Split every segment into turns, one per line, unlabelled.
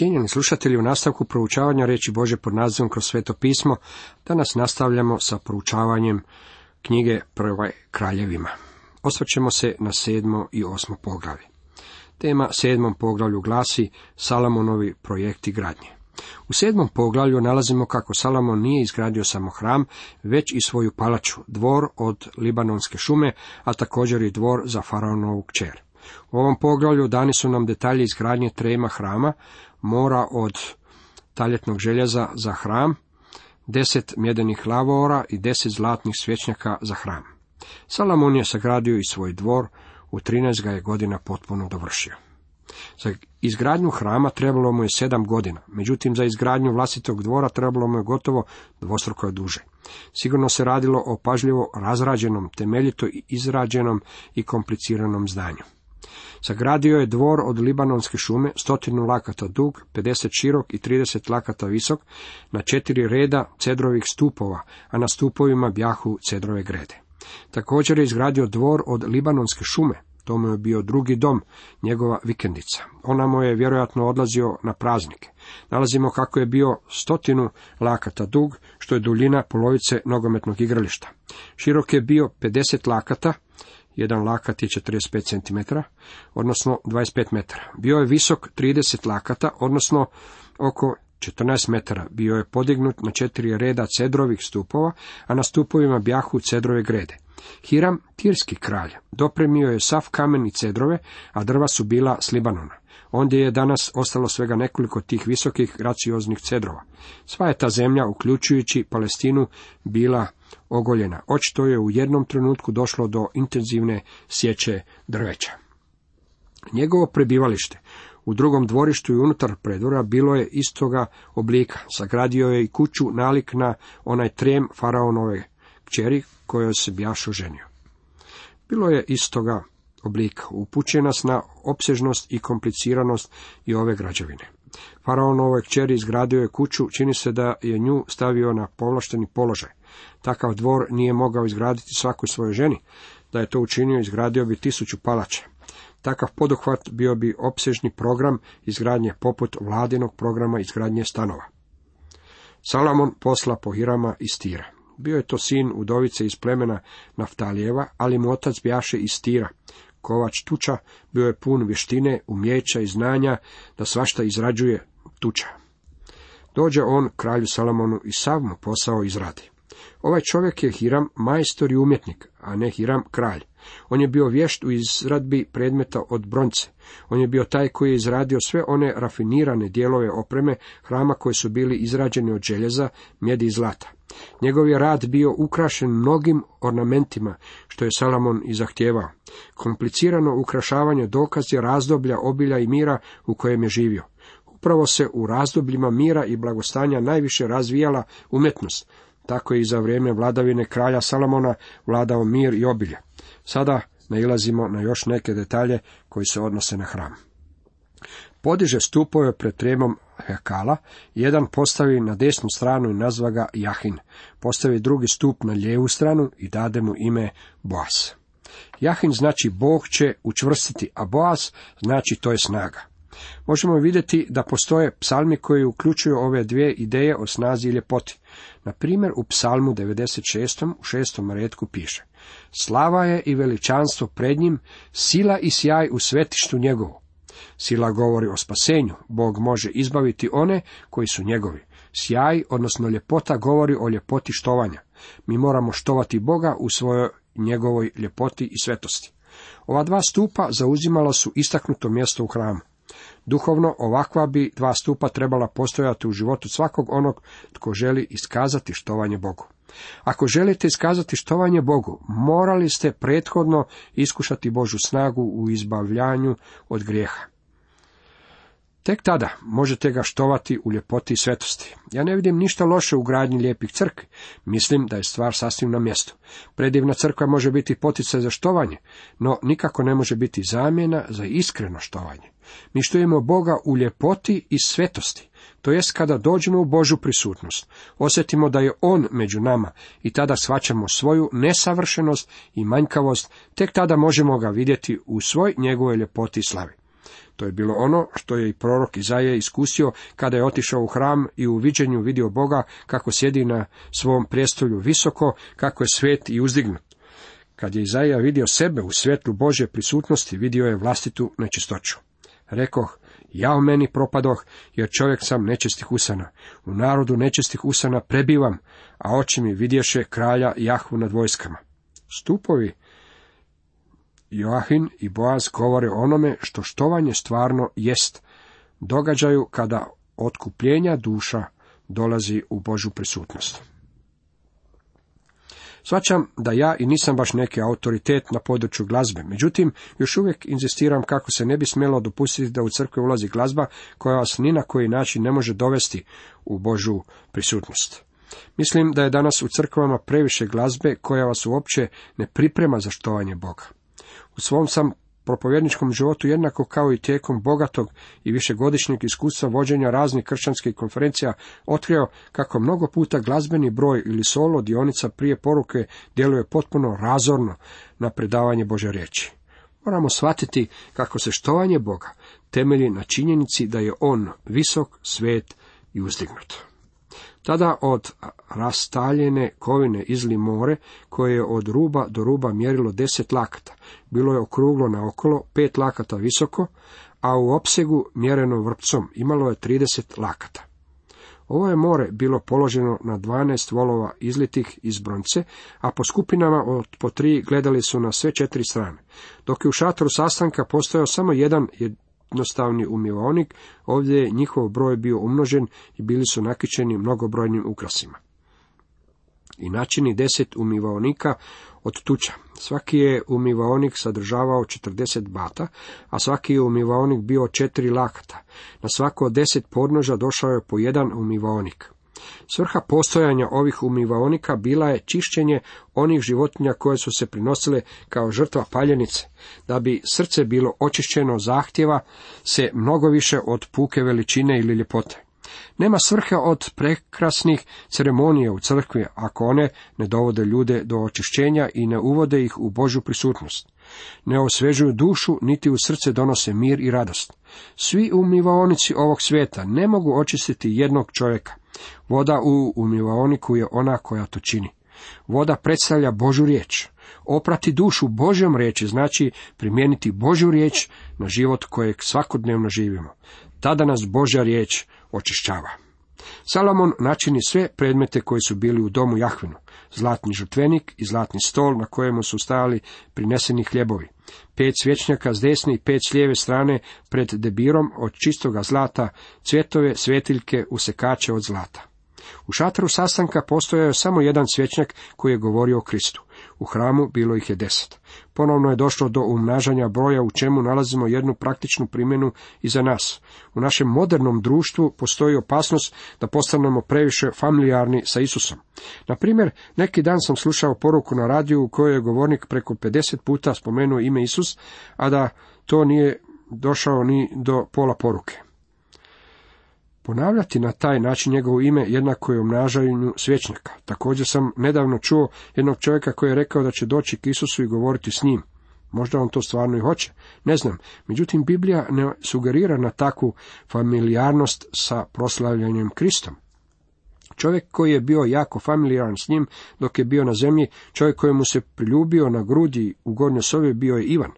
Cijenjeni slušatelji, u nastavku proučavanja reći Bože pod nazivom kroz sveto pismo, danas nastavljamo sa proučavanjem knjige Prve kraljevima. Osvrćemo se na sedmo i osmo poglavlje. Tema sedmom poglavlju glasi Salamonovi projekti gradnje. U sedmom poglavlju nalazimo kako Salomon nije izgradio samo hram, već i svoju palaču, dvor od Libanonske šume, a također i dvor za faraonovu kćer. U ovom poglavlju dani su nam detalji izgradnje trema hrama, mora od taljetnog željeza za hram, deset mjedenih lavora i deset zlatnih svječnjaka za hram. Salamon je sagradio i svoj dvor, u 13 ga je godina potpuno dovršio. Za izgradnju hrama trebalo mu je sedam godina, međutim za izgradnju vlastitog dvora trebalo mu je gotovo dvostruko duže. Sigurno se radilo o pažljivo razrađenom, temeljito izrađenom i kompliciranom zdanju. Sagradio je dvor od Libanonske šume, stotinu lakata dug, 50 širok i 30 lakata visok, na četiri reda cedrovih stupova, a na stupovima bjahu cedrove grede. Također je izgradio dvor od Libanonske šume, to mu je bio drugi dom, njegova vikendica. Ona mu je vjerojatno odlazio na praznike. Nalazimo kako je bio stotinu lakata dug, što je duljina polovice nogometnog igrališta. Širok je bio 50 lakata, jedan lakat je 45 cm, odnosno 25 metara. Bio je visok 30 lakata, odnosno oko 14 metara. Bio je podignut na četiri reda cedrovih stupova, a na stupovima bjahu cedrove grede. Hiram, tirski kralj, dopremio je sav kamen i cedrove, a drva su bila s. Ondje je danas ostalo svega nekoliko tih visokih gracioznih cedrova. Sva je ta zemlja, uključujući Palestinu, bila ogoljena. Očito je u jednom trenutku došlo do intenzivne sječe drveća. Njegovo prebivalište u drugom dvorištu i unutar predvora bilo je istoga oblika. Sagradio je i kuću nalik na onaj trem faraonove kćeri kojoj se bjašo ženio. Bilo je istoga oblika. Upućuje nas na opsežnost i kompliciranost i ove građevine. Faraonovoj kćeri izgradio je kuću, čini se da je nju stavio na povlašteni položaj. Takav dvor nije mogao izgraditi svakoj svojoj ženi. Da je to učinio, izgradio bi tisuću palača. Takav poduhvat bio bi opsežni program izgradnje poput vladinog programa izgradnje stanova. Salamon posla po Hirama iz Tira. Bio je to sin udovice iz plemena Naftalijeva, ali mu otac bjaše iz Tira. Kovač tuča bio je pun vještine, umjeća i znanja da svašta izrađuje tuča. Dođe on kralju Salomonu i sav mu posao izradi. Ovaj čovjek je Hiram majstor i umjetnik, a ne Hiram kralj. On je bio vješt u izradbi predmeta od bronce. On je bio taj koji je izradio sve one rafinirane dijelove opreme hrama koji su bili izrađeni od željeza, mjedi i zlata. Njegov je rad bio ukrašen mnogim ornamentima, što je Salamon i zahtjevao. Komplicirano ukrašavanje dokaz je razdoblja obilja i mira u kojem je živio. Upravo se u razdobljima mira i blagostanja najviše razvijala umjetnost. Tako je i za vrijeme vladavine kralja Salamona vladao mir i obilje. Sada nailazimo na još neke detalje koji se odnose na hram. Podiže stupove pred tremom Hekala, jedan postavi na desnu stranu i nazva ga Jahin, postavi drugi stup na lijevu stranu i dade mu ime Boaz. Jahin znači Bog će učvrstiti, a Boaz znači to je snaga. Možemo vidjeti da postoje psalmi koji uključuju ove dvije ideje o snazi i ljepoti. Na primjer, u psalmu 96. u šestom redku piše Slava je i veličanstvo pred njim, sila i sjaj u svetištu njegovu. Sila govori o spasenju, Bog može izbaviti one koji su njegovi. Sjaj, odnosno ljepota, govori o ljepoti štovanja. Mi moramo štovati Boga u svojoj njegovoj ljepoti i svetosti. Ova dva stupa zauzimala su istaknuto mjesto u hramu. Duhovno ovakva bi dva stupa trebala postojati u životu svakog onog tko želi iskazati štovanje Bogu. Ako želite iskazati štovanje Bogu, morali ste prethodno iskušati Božu snagu u izbavljanju od grijeha. Tek tada možete ga štovati u ljepoti i svetosti. Ja ne vidim ništa loše u gradnji lijepih crkvi. Mislim da je stvar sasvim na mjestu. Predivna crkva može biti poticaj za štovanje, no nikako ne može biti zamjena za iskreno štovanje. Mi štujemo Boga u ljepoti i svetosti. To jest kada dođemo u Božu prisutnost, osjetimo da je On među nama i tada shvaćamo svoju nesavršenost i manjkavost, tek tada možemo ga vidjeti u svoj njegovoj ljepoti i slavi. To je bilo ono što je i prorok Izaje iskusio kada je otišao u hram i u viđenju vidio Boga kako sjedi na svom prijestolju visoko, kako je svet i uzdignut. Kad je Izaija vidio sebe u svjetlu Božje prisutnosti, vidio je vlastitu nečistoću. Rekoh, ja u meni propadoh, jer čovjek sam nečistih usana. U narodu nečistih usana prebivam, a oči mi vidješe kralja Jahvu nad vojskama. Stupovi Joahin i Boaz govore onome što štovanje stvarno jest, događaju kada otkupljenja duša dolazi u Božu prisutnost. Svačam da ja i nisam baš neki autoritet na području glazbe, međutim, još uvijek inzistiram kako se ne bi smjelo dopustiti da u crkve ulazi glazba koja vas ni na koji način ne može dovesti u Božu prisutnost. Mislim da je danas u crkvama previše glazbe koja vas uopće ne priprema za štovanje Boga. Svom sam propovjedničkom životu jednako kao i tijekom bogatog i višegodišnjeg iskustva vođenja raznih kršćanskih konferencija otkrio kako mnogo puta glazbeni broj ili solo dionica prije poruke djeluje potpuno razorno na predavanje Bože riječi. Moramo shvatiti kako se štovanje Boga temelji na činjenici da je On visok, svet i uzdignut. Tada od rastaljene kovine izli more, koje je od ruba do ruba mjerilo deset lakata. Bilo je okruglo naokolo, pet lakata visoko, a u opsegu mjereno vrpcom imalo je trideset lakata. Ovo je more bilo položeno na dvanaest volova izlitih iz bronce, a po skupinama od po tri gledali su na sve četiri strane. Dok je u šatoru sastanka postojao samo jedan jednostavni umivaonik, ovdje je njihov broj bio umnožen i bili su nakičeni mnogobrojnim ukrasima. I načini deset umivaonika od tuča. Svaki je umivaonik sadržavao 40 bata, a svaki je umivaonik bio četiri lakata. Na svako deset podnoža došao je po jedan umivaonik. Svrha postojanja ovih umivaonika bila je čišćenje onih životinja koje su se prinosile kao žrtva paljenice, da bi srce bilo očišćeno zahtjeva se mnogo više od puke veličine ili ljepote. Nema svrhe od prekrasnih ceremonija u crkvi ako one ne dovode ljude do očišćenja i ne uvode ih u Božju prisutnost. Ne osvežuju dušu, niti u srce donose mir i radost. Svi umivaonici ovog svijeta ne mogu očistiti jednog čovjeka. Voda u umivaoniku je ona koja to čini. Voda predstavlja Božu riječ. Oprati dušu Božjom riječi znači primijeniti Božju riječ na život kojeg svakodnevno živimo. Tada nas Božja riječ očišćava. Salomon načini sve predmete koji su bili u domu Jahvinu, zlatni žrtvenik i zlatni stol na kojemu su stajali prineseni hljebovi, pet svječnjaka s desne i pet s lijeve strane pred debirom od čistoga zlata, cvjetove, svetiljke, usekače od zlata. U šatru sastanka postojao je samo jedan svječnjak koji je govorio o Kristu. U hramu bilo ih je deset. Ponovno je došlo do umnažanja broja u čemu nalazimo jednu praktičnu primjenu i za nas. U našem modernom društvu postoji opasnost da postanemo previše familijarni sa Isusom. Na primjer, neki dan sam slušao poruku na radiju u kojoj je govornik preko 50 puta spomenuo ime Isus, a da to nije došao ni do pola poruke. Ponavljati na taj način njegovo ime jednako je umnažanju svečnika. Također sam nedavno čuo jednog čovjeka koji je rekao da će doći k Isusu i govoriti s njim. Možda on to stvarno i hoće, ne znam. Međutim, Biblija ne sugerira na takvu familijarnost sa proslavljanjem Kristom. Čovjek koji je bio jako familijaran s njim dok je bio na zemlji, čovjek koji mu se priljubio na grudi u gornjoj sobi bio je Ivan.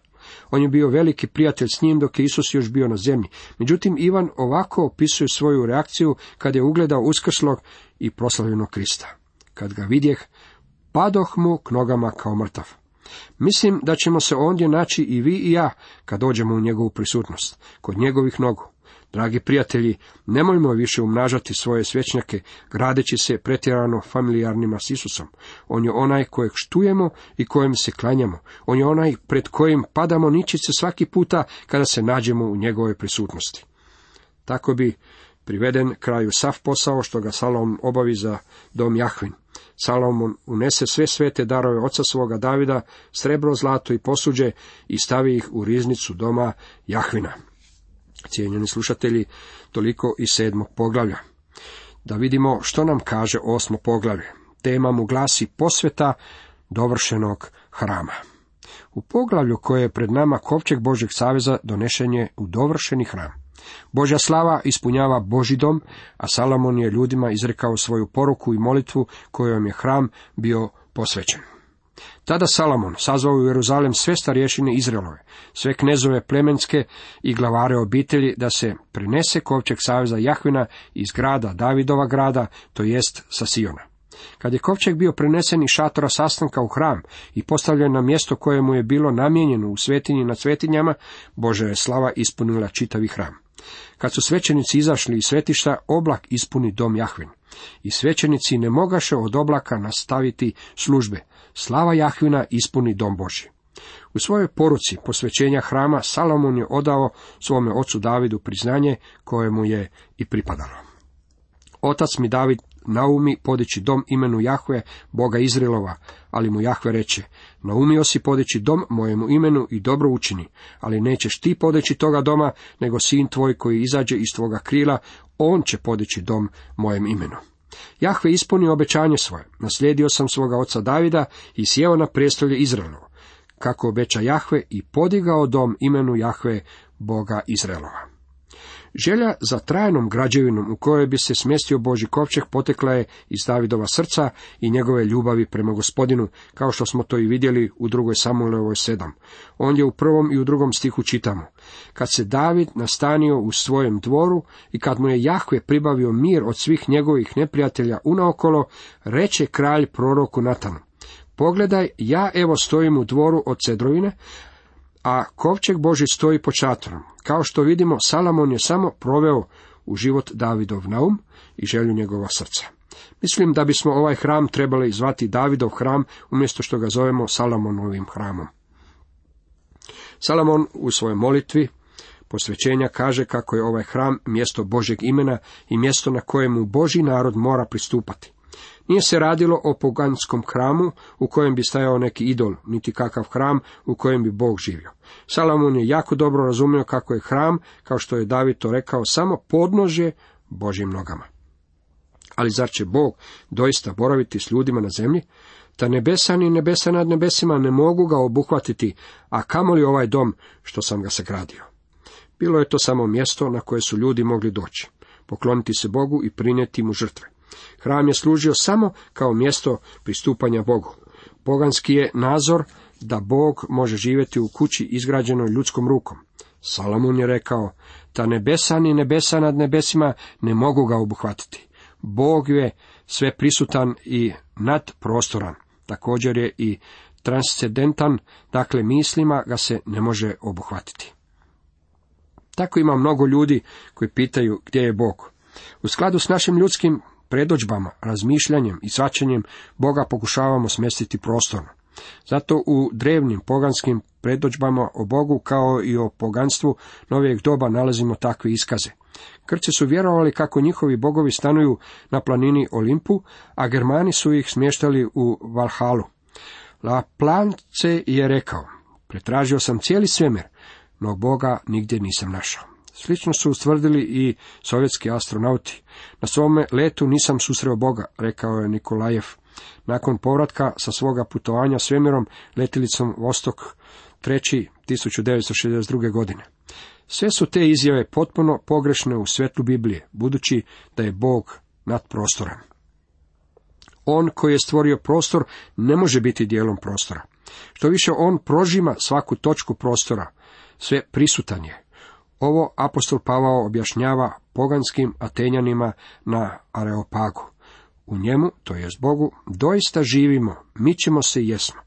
On je bio veliki prijatelj s njim dok je Isus još bio na zemlji. Međutim, Ivan ovako opisuje svoju reakciju kad je ugledao uskrslog i proslavljenog Krista. Kad ga vidjeh, padoh mu k nogama kao mrtav. Mislim da ćemo se ondje naći i vi i ja kad dođemo u njegovu prisutnost, kod njegovih nogu. Dragi prijatelji, nemojmo više umnažati svoje svećnjake, gradeći se pretjerano familijarnima s Isusom. On je onaj kojeg štujemo i kojem se klanjamo. On je onaj pred kojim padamo ničice svaki puta kada se nađemo u njegovoj prisutnosti. Tako bi priveden kraju sav posao što ga Salomon obavi za dom Jahvin. Salomon unese sve svete darove oca svoga Davida, srebro, zlato i posuđe i stavi ih u riznicu doma Jahvina. Cijenjeni slušatelji, toliko iz sedmog poglavlja. Da vidimo što nam kaže osmo poglavlje. Tema mu glasi posveta dovršenog hrama. U poglavlju koje je pred nama kovčeg Božeg saveza donešen je u dovršeni hram. Božja slava ispunjava Boži dom, a Salomon je ljudima izrekao svoju poruku i molitvu kojom je hram bio posvećen. Tada Salomon sazvao u Jeruzalem sve starješine Izraelove, sve knezove plemenske i glavare obitelji da se prenese kovčeg saveza Jahvina iz grada Davidova grada, to jest sa Siona. Kad je kovčeg bio prenesen iz šatora sastanka u hram i postavljen na mjesto koje mu je bilo namijenjeno u svetinji na svetinjama, Božja je slava ispunila čitavi hram. Kad su svećenici izašli iz svetišta, oblak ispuni dom Jahvin. I svećenici ne mogaše od oblaka nastaviti službe. Slava Jahvina ispuni dom Boži. U svojoj poruci posvećenja hrama Salomon je odao svome ocu Davidu priznanje koje mu je i pripadalo. Otac mi David naumi podići dom imenu Jahve, Boga Izrilova, ali mu Jahve reče, naumio si podići dom mojemu imenu i dobro učini, ali nećeš ti podići toga doma, nego sin tvoj koji izađe iz tvoga krila, on će podići dom mojem imenu. Jahve ispunio obećanje svoje, naslijedio sam svoga oca Davida i sjeo na prijestolje Izraelovo, kako obeća Jahve i podigao dom imenu Jahve, Boga Izraelova. Želja za trajnom građevinom u kojoj bi se smjestio Boži kovčeg potekla je iz Davidova srca i njegove ljubavi prema gospodinu, kao što smo to i vidjeli u drugoj Samuelevoj sedam. On je u prvom i u drugom stihu čitamo. Kad se David nastanio u svojem dvoru i kad mu je Jahve pribavio mir od svih njegovih neprijatelja unaokolo, reče kralj proroku Natanu. Pogledaj, ja evo stojim u dvoru od Cedrovine, a kovčeg Boži stoji pod šatorom. Kao što vidimo, Salamon je samo proveo u život Davidov naum i želju njegova srca. Mislim da bismo ovaj hram trebali zvati Davidov hram umjesto što ga zovemo Salamonovim hramom. Salamon u svojoj molitvi posvećenja kaže kako je ovaj hram mjesto Božeg imena i mjesto na kojemu Boži narod mora pristupati. Nije se radilo o poganskom hramu u kojem bi stajao neki idol, niti kakav hram u kojem bi Bog živio. Salomon je jako dobro razumio kako je hram, kao što je David to rekao, samo podnožje Božim nogama. Ali zar će Bog doista boraviti s ljudima na zemlji? Ta nebesa ni nebesa nad nebesima ne mogu ga obuhvatiti, a kamoli ovaj dom što sam ga sagradio. Bilo je to samo mjesto na koje su ljudi mogli doći, pokloniti se Bogu i prinijeti mu žrtve. Hram je služio samo kao mjesto pristupanja Bogu. Poganski je nazor da Bog može živjeti u kući izgrađenoj ljudskom rukom. Salomon je rekao, ta nebesa ni nebesa nad nebesima ne mogu ga obuhvatiti. Bog je sve prisutan i nadprostoran. Također je i transcendentan, dakle mislima ga se ne može obuhvatiti. Tako ima mnogo ljudi koji pitaju gdje je Bog. U skladu s našim ljudskim predođbama, razmišljanjem i svačanjem Boga pokušavamo smestiti prostorno. Zato u drevnim poganskim predođbama o Bogu kao i o poganstvu novijeg doba nalazimo takve iskaze. Krci su vjerovali kako njihovi bogovi stanuju na planini Olimpu, a Germani su ih smještali u Valhalu. La Plance je rekao, pretražio sam cijeli svemir, no Boga nigdje nisam našao. Slično su ustvrdili i sovjetski astronauti. Na svome letu nisam susreo Boga, rekao je Nikolajev. Nakon povratka sa svoga putovanja svemirom letilicom Vostok 3. 1962. godine. Sve su te izjave potpuno pogrešne u svetlu Biblije, budući da je Bog nadprostoran. On koji je stvorio prostor ne može biti dijelom prostora. Što više on prožima svaku točku prostora, sve prisutan je. Ovo apostol Pavao objašnjava poganskim Atenjanima na Areopagu. U njemu, to je Bogu, doista živimo, mi ćemo se i jesmo.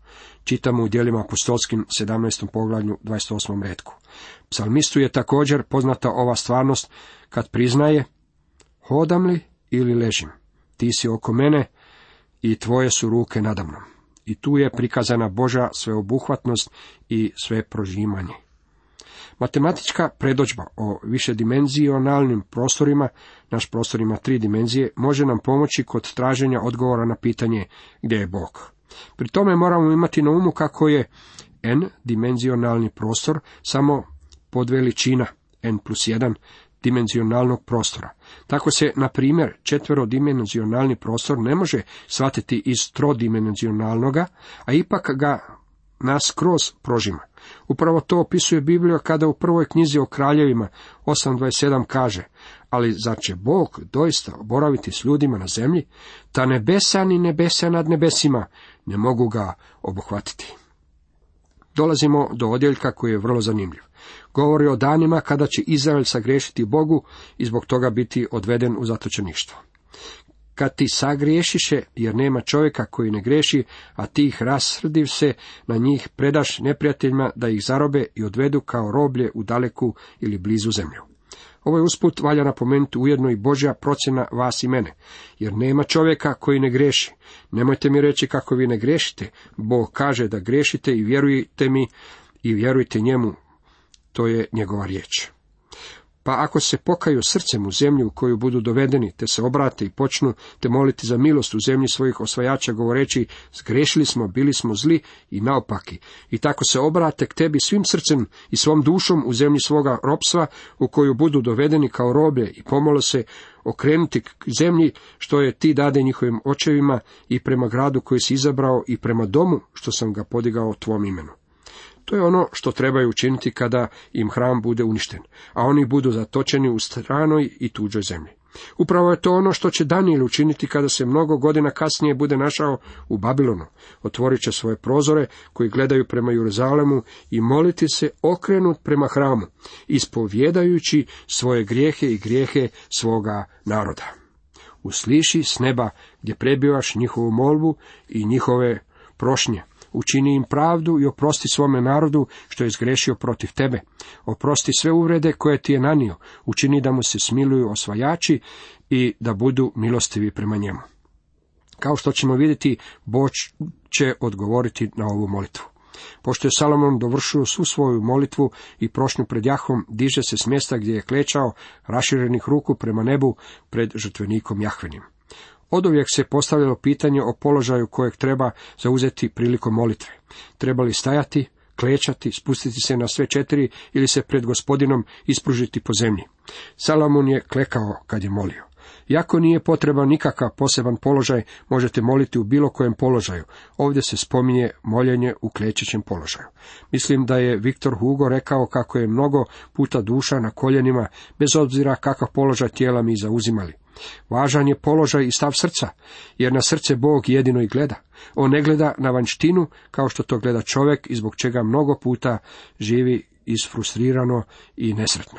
Čitamo u dijelima apostolskim 17. poglavlju 28. redku. Psalmistu je također poznata ova stvarnost kad priznaje hodam li ili ležim, ti si oko mene i tvoje su ruke nadamnom. I tu je prikazana Boža sveobuhvatnost i sve prožimanje. Matematička predođba o višedimenzionalnim prostorima, naš prostor ima tri dimenzije, može nam pomoći kod traženja odgovora na pitanje gdje je Bog. Pri tome moramo imati na umu kako je n dimenzionalni prostor samo podveličina n plus 1 dimenzionalnog prostora. Tako se, na primjer, četverodimenzionalni prostor ne može shvatiti iz trodimenzionalnoga, a ipak ga nas kroz prožima. Upravo to opisuje Biblija kada u prvoj knjizi o kraljevima 8.27 kaže, ali zar će Bog doista boraviti s ljudima na zemlji, ta nebesa ni nebesa nad nebesima ne mogu ga obuhvatiti. Dolazimo do odjeljka koji je vrlo zanimljiv. Govori o danima kada će Izrael sagrešiti Bogu i zbog toga biti odveden u zatočeništvo. Kad ti sagriješiše, jer nema čovjeka koji ne greši, a ti ih rasrdiv se, na njih predaš neprijateljima da ih zarobe i odvedu kao roblje u daleku ili blizu zemlju. Ovo je usput valja napomenuti ujedno i Božja procjena vas i mene, jer nema čovjeka koji ne greši. Nemojte mi reći kako vi ne grešite, Bog kaže da grešite i vjerujte mi i vjerujte njemu, to je njegova riječ. Pa ako se pokaju srcem u zemlju u koju budu dovedeni, te se obrate i počnu te moliti za milost u zemlji svojih osvajača, govoreći, zgrešili smo, bili smo zli i naopaki. I tako se obrate k tebi svim srcem i svom dušom u zemlji svoga ropstva, u koju budu dovedeni kao roblje i pomolo se okrenuti k zemlji što je ti dade njihovim očevima i prema gradu koji si izabrao i prema domu što sam ga podigao tvom imenu. To je ono što trebaju učiniti kada im hram bude uništen, a oni budu zatočeni u stranoj i tuđoj zemlji. Upravo je to ono što će Daniel učiniti kada se mnogo godina kasnije bude našao u Babilonu. Otvorit će svoje prozore koji gledaju prema Jeruzalemu i moliti se okrenut prema hramu, ispovjedajući svoje grijehe i grijehe svoga naroda. Usliši s neba gdje prebivaš njihovu molbu i njihove prošnje učini im pravdu i oprosti svome narodu što je zgrešio protiv tebe. Oprosti sve uvrede koje ti je nanio, učini da mu se smiluju osvajači i da budu milostivi prema njemu. Kao što ćemo vidjeti, Boć će odgovoriti na ovu molitvu. Pošto je Salomon dovršio svu svoju molitvu i prošnju pred Jahom, diže se s mjesta gdje je klečao, raširenih ruku prema nebu pred žrtvenikom Jahvenim. Oduvijek se postavljalo pitanje o položaju kojeg treba zauzeti prilikom molitve. Treba li stajati, klečati, spustiti se na sve četiri ili se pred gospodinom ispružiti po zemlji. Salomon je klekao kad je molio. Iako nije potreban nikakav poseban položaj, možete moliti u bilo kojem položaju. Ovdje se spominje moljenje u klećećem položaju. Mislim da je Viktor Hugo rekao kako je mnogo puta duša na koljenima, bez obzira kakav položaj tijela mi zauzimali. Važan je položaj i stav srca, jer na srce Bog jedino i gleda. On ne gleda na vanštinu kao što to gleda čovjek i zbog čega mnogo puta živi isfrustrirano i nesretno.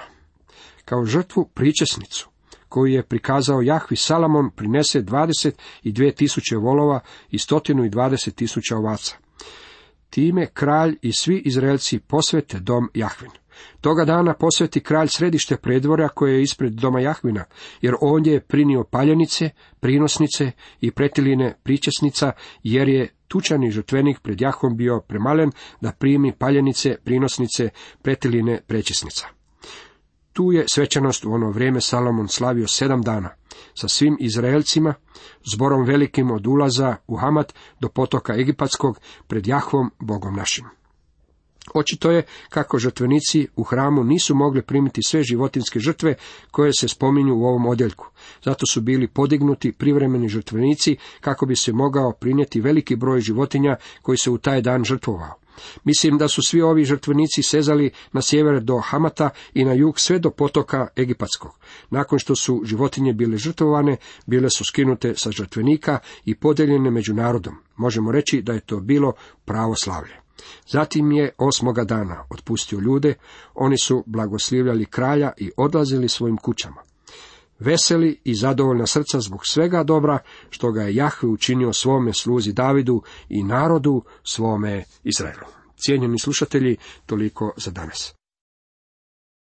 Kao žrtvu pričesnicu, koju je prikazao Jahvi Salamon, prinese dvadeset i dvije tisuće volova i stotinu i dvadeset tisuća ovaca. Time kralj i svi Izraelci posvete dom Jahvin. Toga dana posveti kralj središte predvorja koje je ispred doma Jahvina, jer ondje je prinio paljenice, prinosnice i pretiline pričesnica, jer je tučani žrtvenik pred Jahvom bio premalen da primi paljenice, prinosnice, pretiline, prečesnica. Tu je svečanost u ono vrijeme Salomon slavio sedam dana, sa svim Izraelcima, zborom velikim od ulaza u Hamat do potoka Egipatskog, pred Jahvom, Bogom našim. Očito je kako žrtvenici u hramu nisu mogli primiti sve životinske žrtve koje se spominju u ovom odjeljku. Zato su bili podignuti privremeni žrtvenici kako bi se mogao prinijeti veliki broj životinja koji se u taj dan žrtvovao. Mislim da su svi ovi žrtvenici sezali na sjever do Hamata i na jug sve do potoka Egipatskog. Nakon što su životinje bile žrtvovane, bile su skinute sa žrtvenika i podeljene među narodom. Možemo reći da je to bilo pravo slavlje. Zatim je osmoga dana otpustio ljude, oni su blagoslivljali kralja i odlazili svojim kućama. Veseli i zadovoljna srca zbog svega dobra što ga je Jahve učinio svome sluzi Davidu i narodu svome Izraelu. Cijenjeni slušatelji, toliko za danas.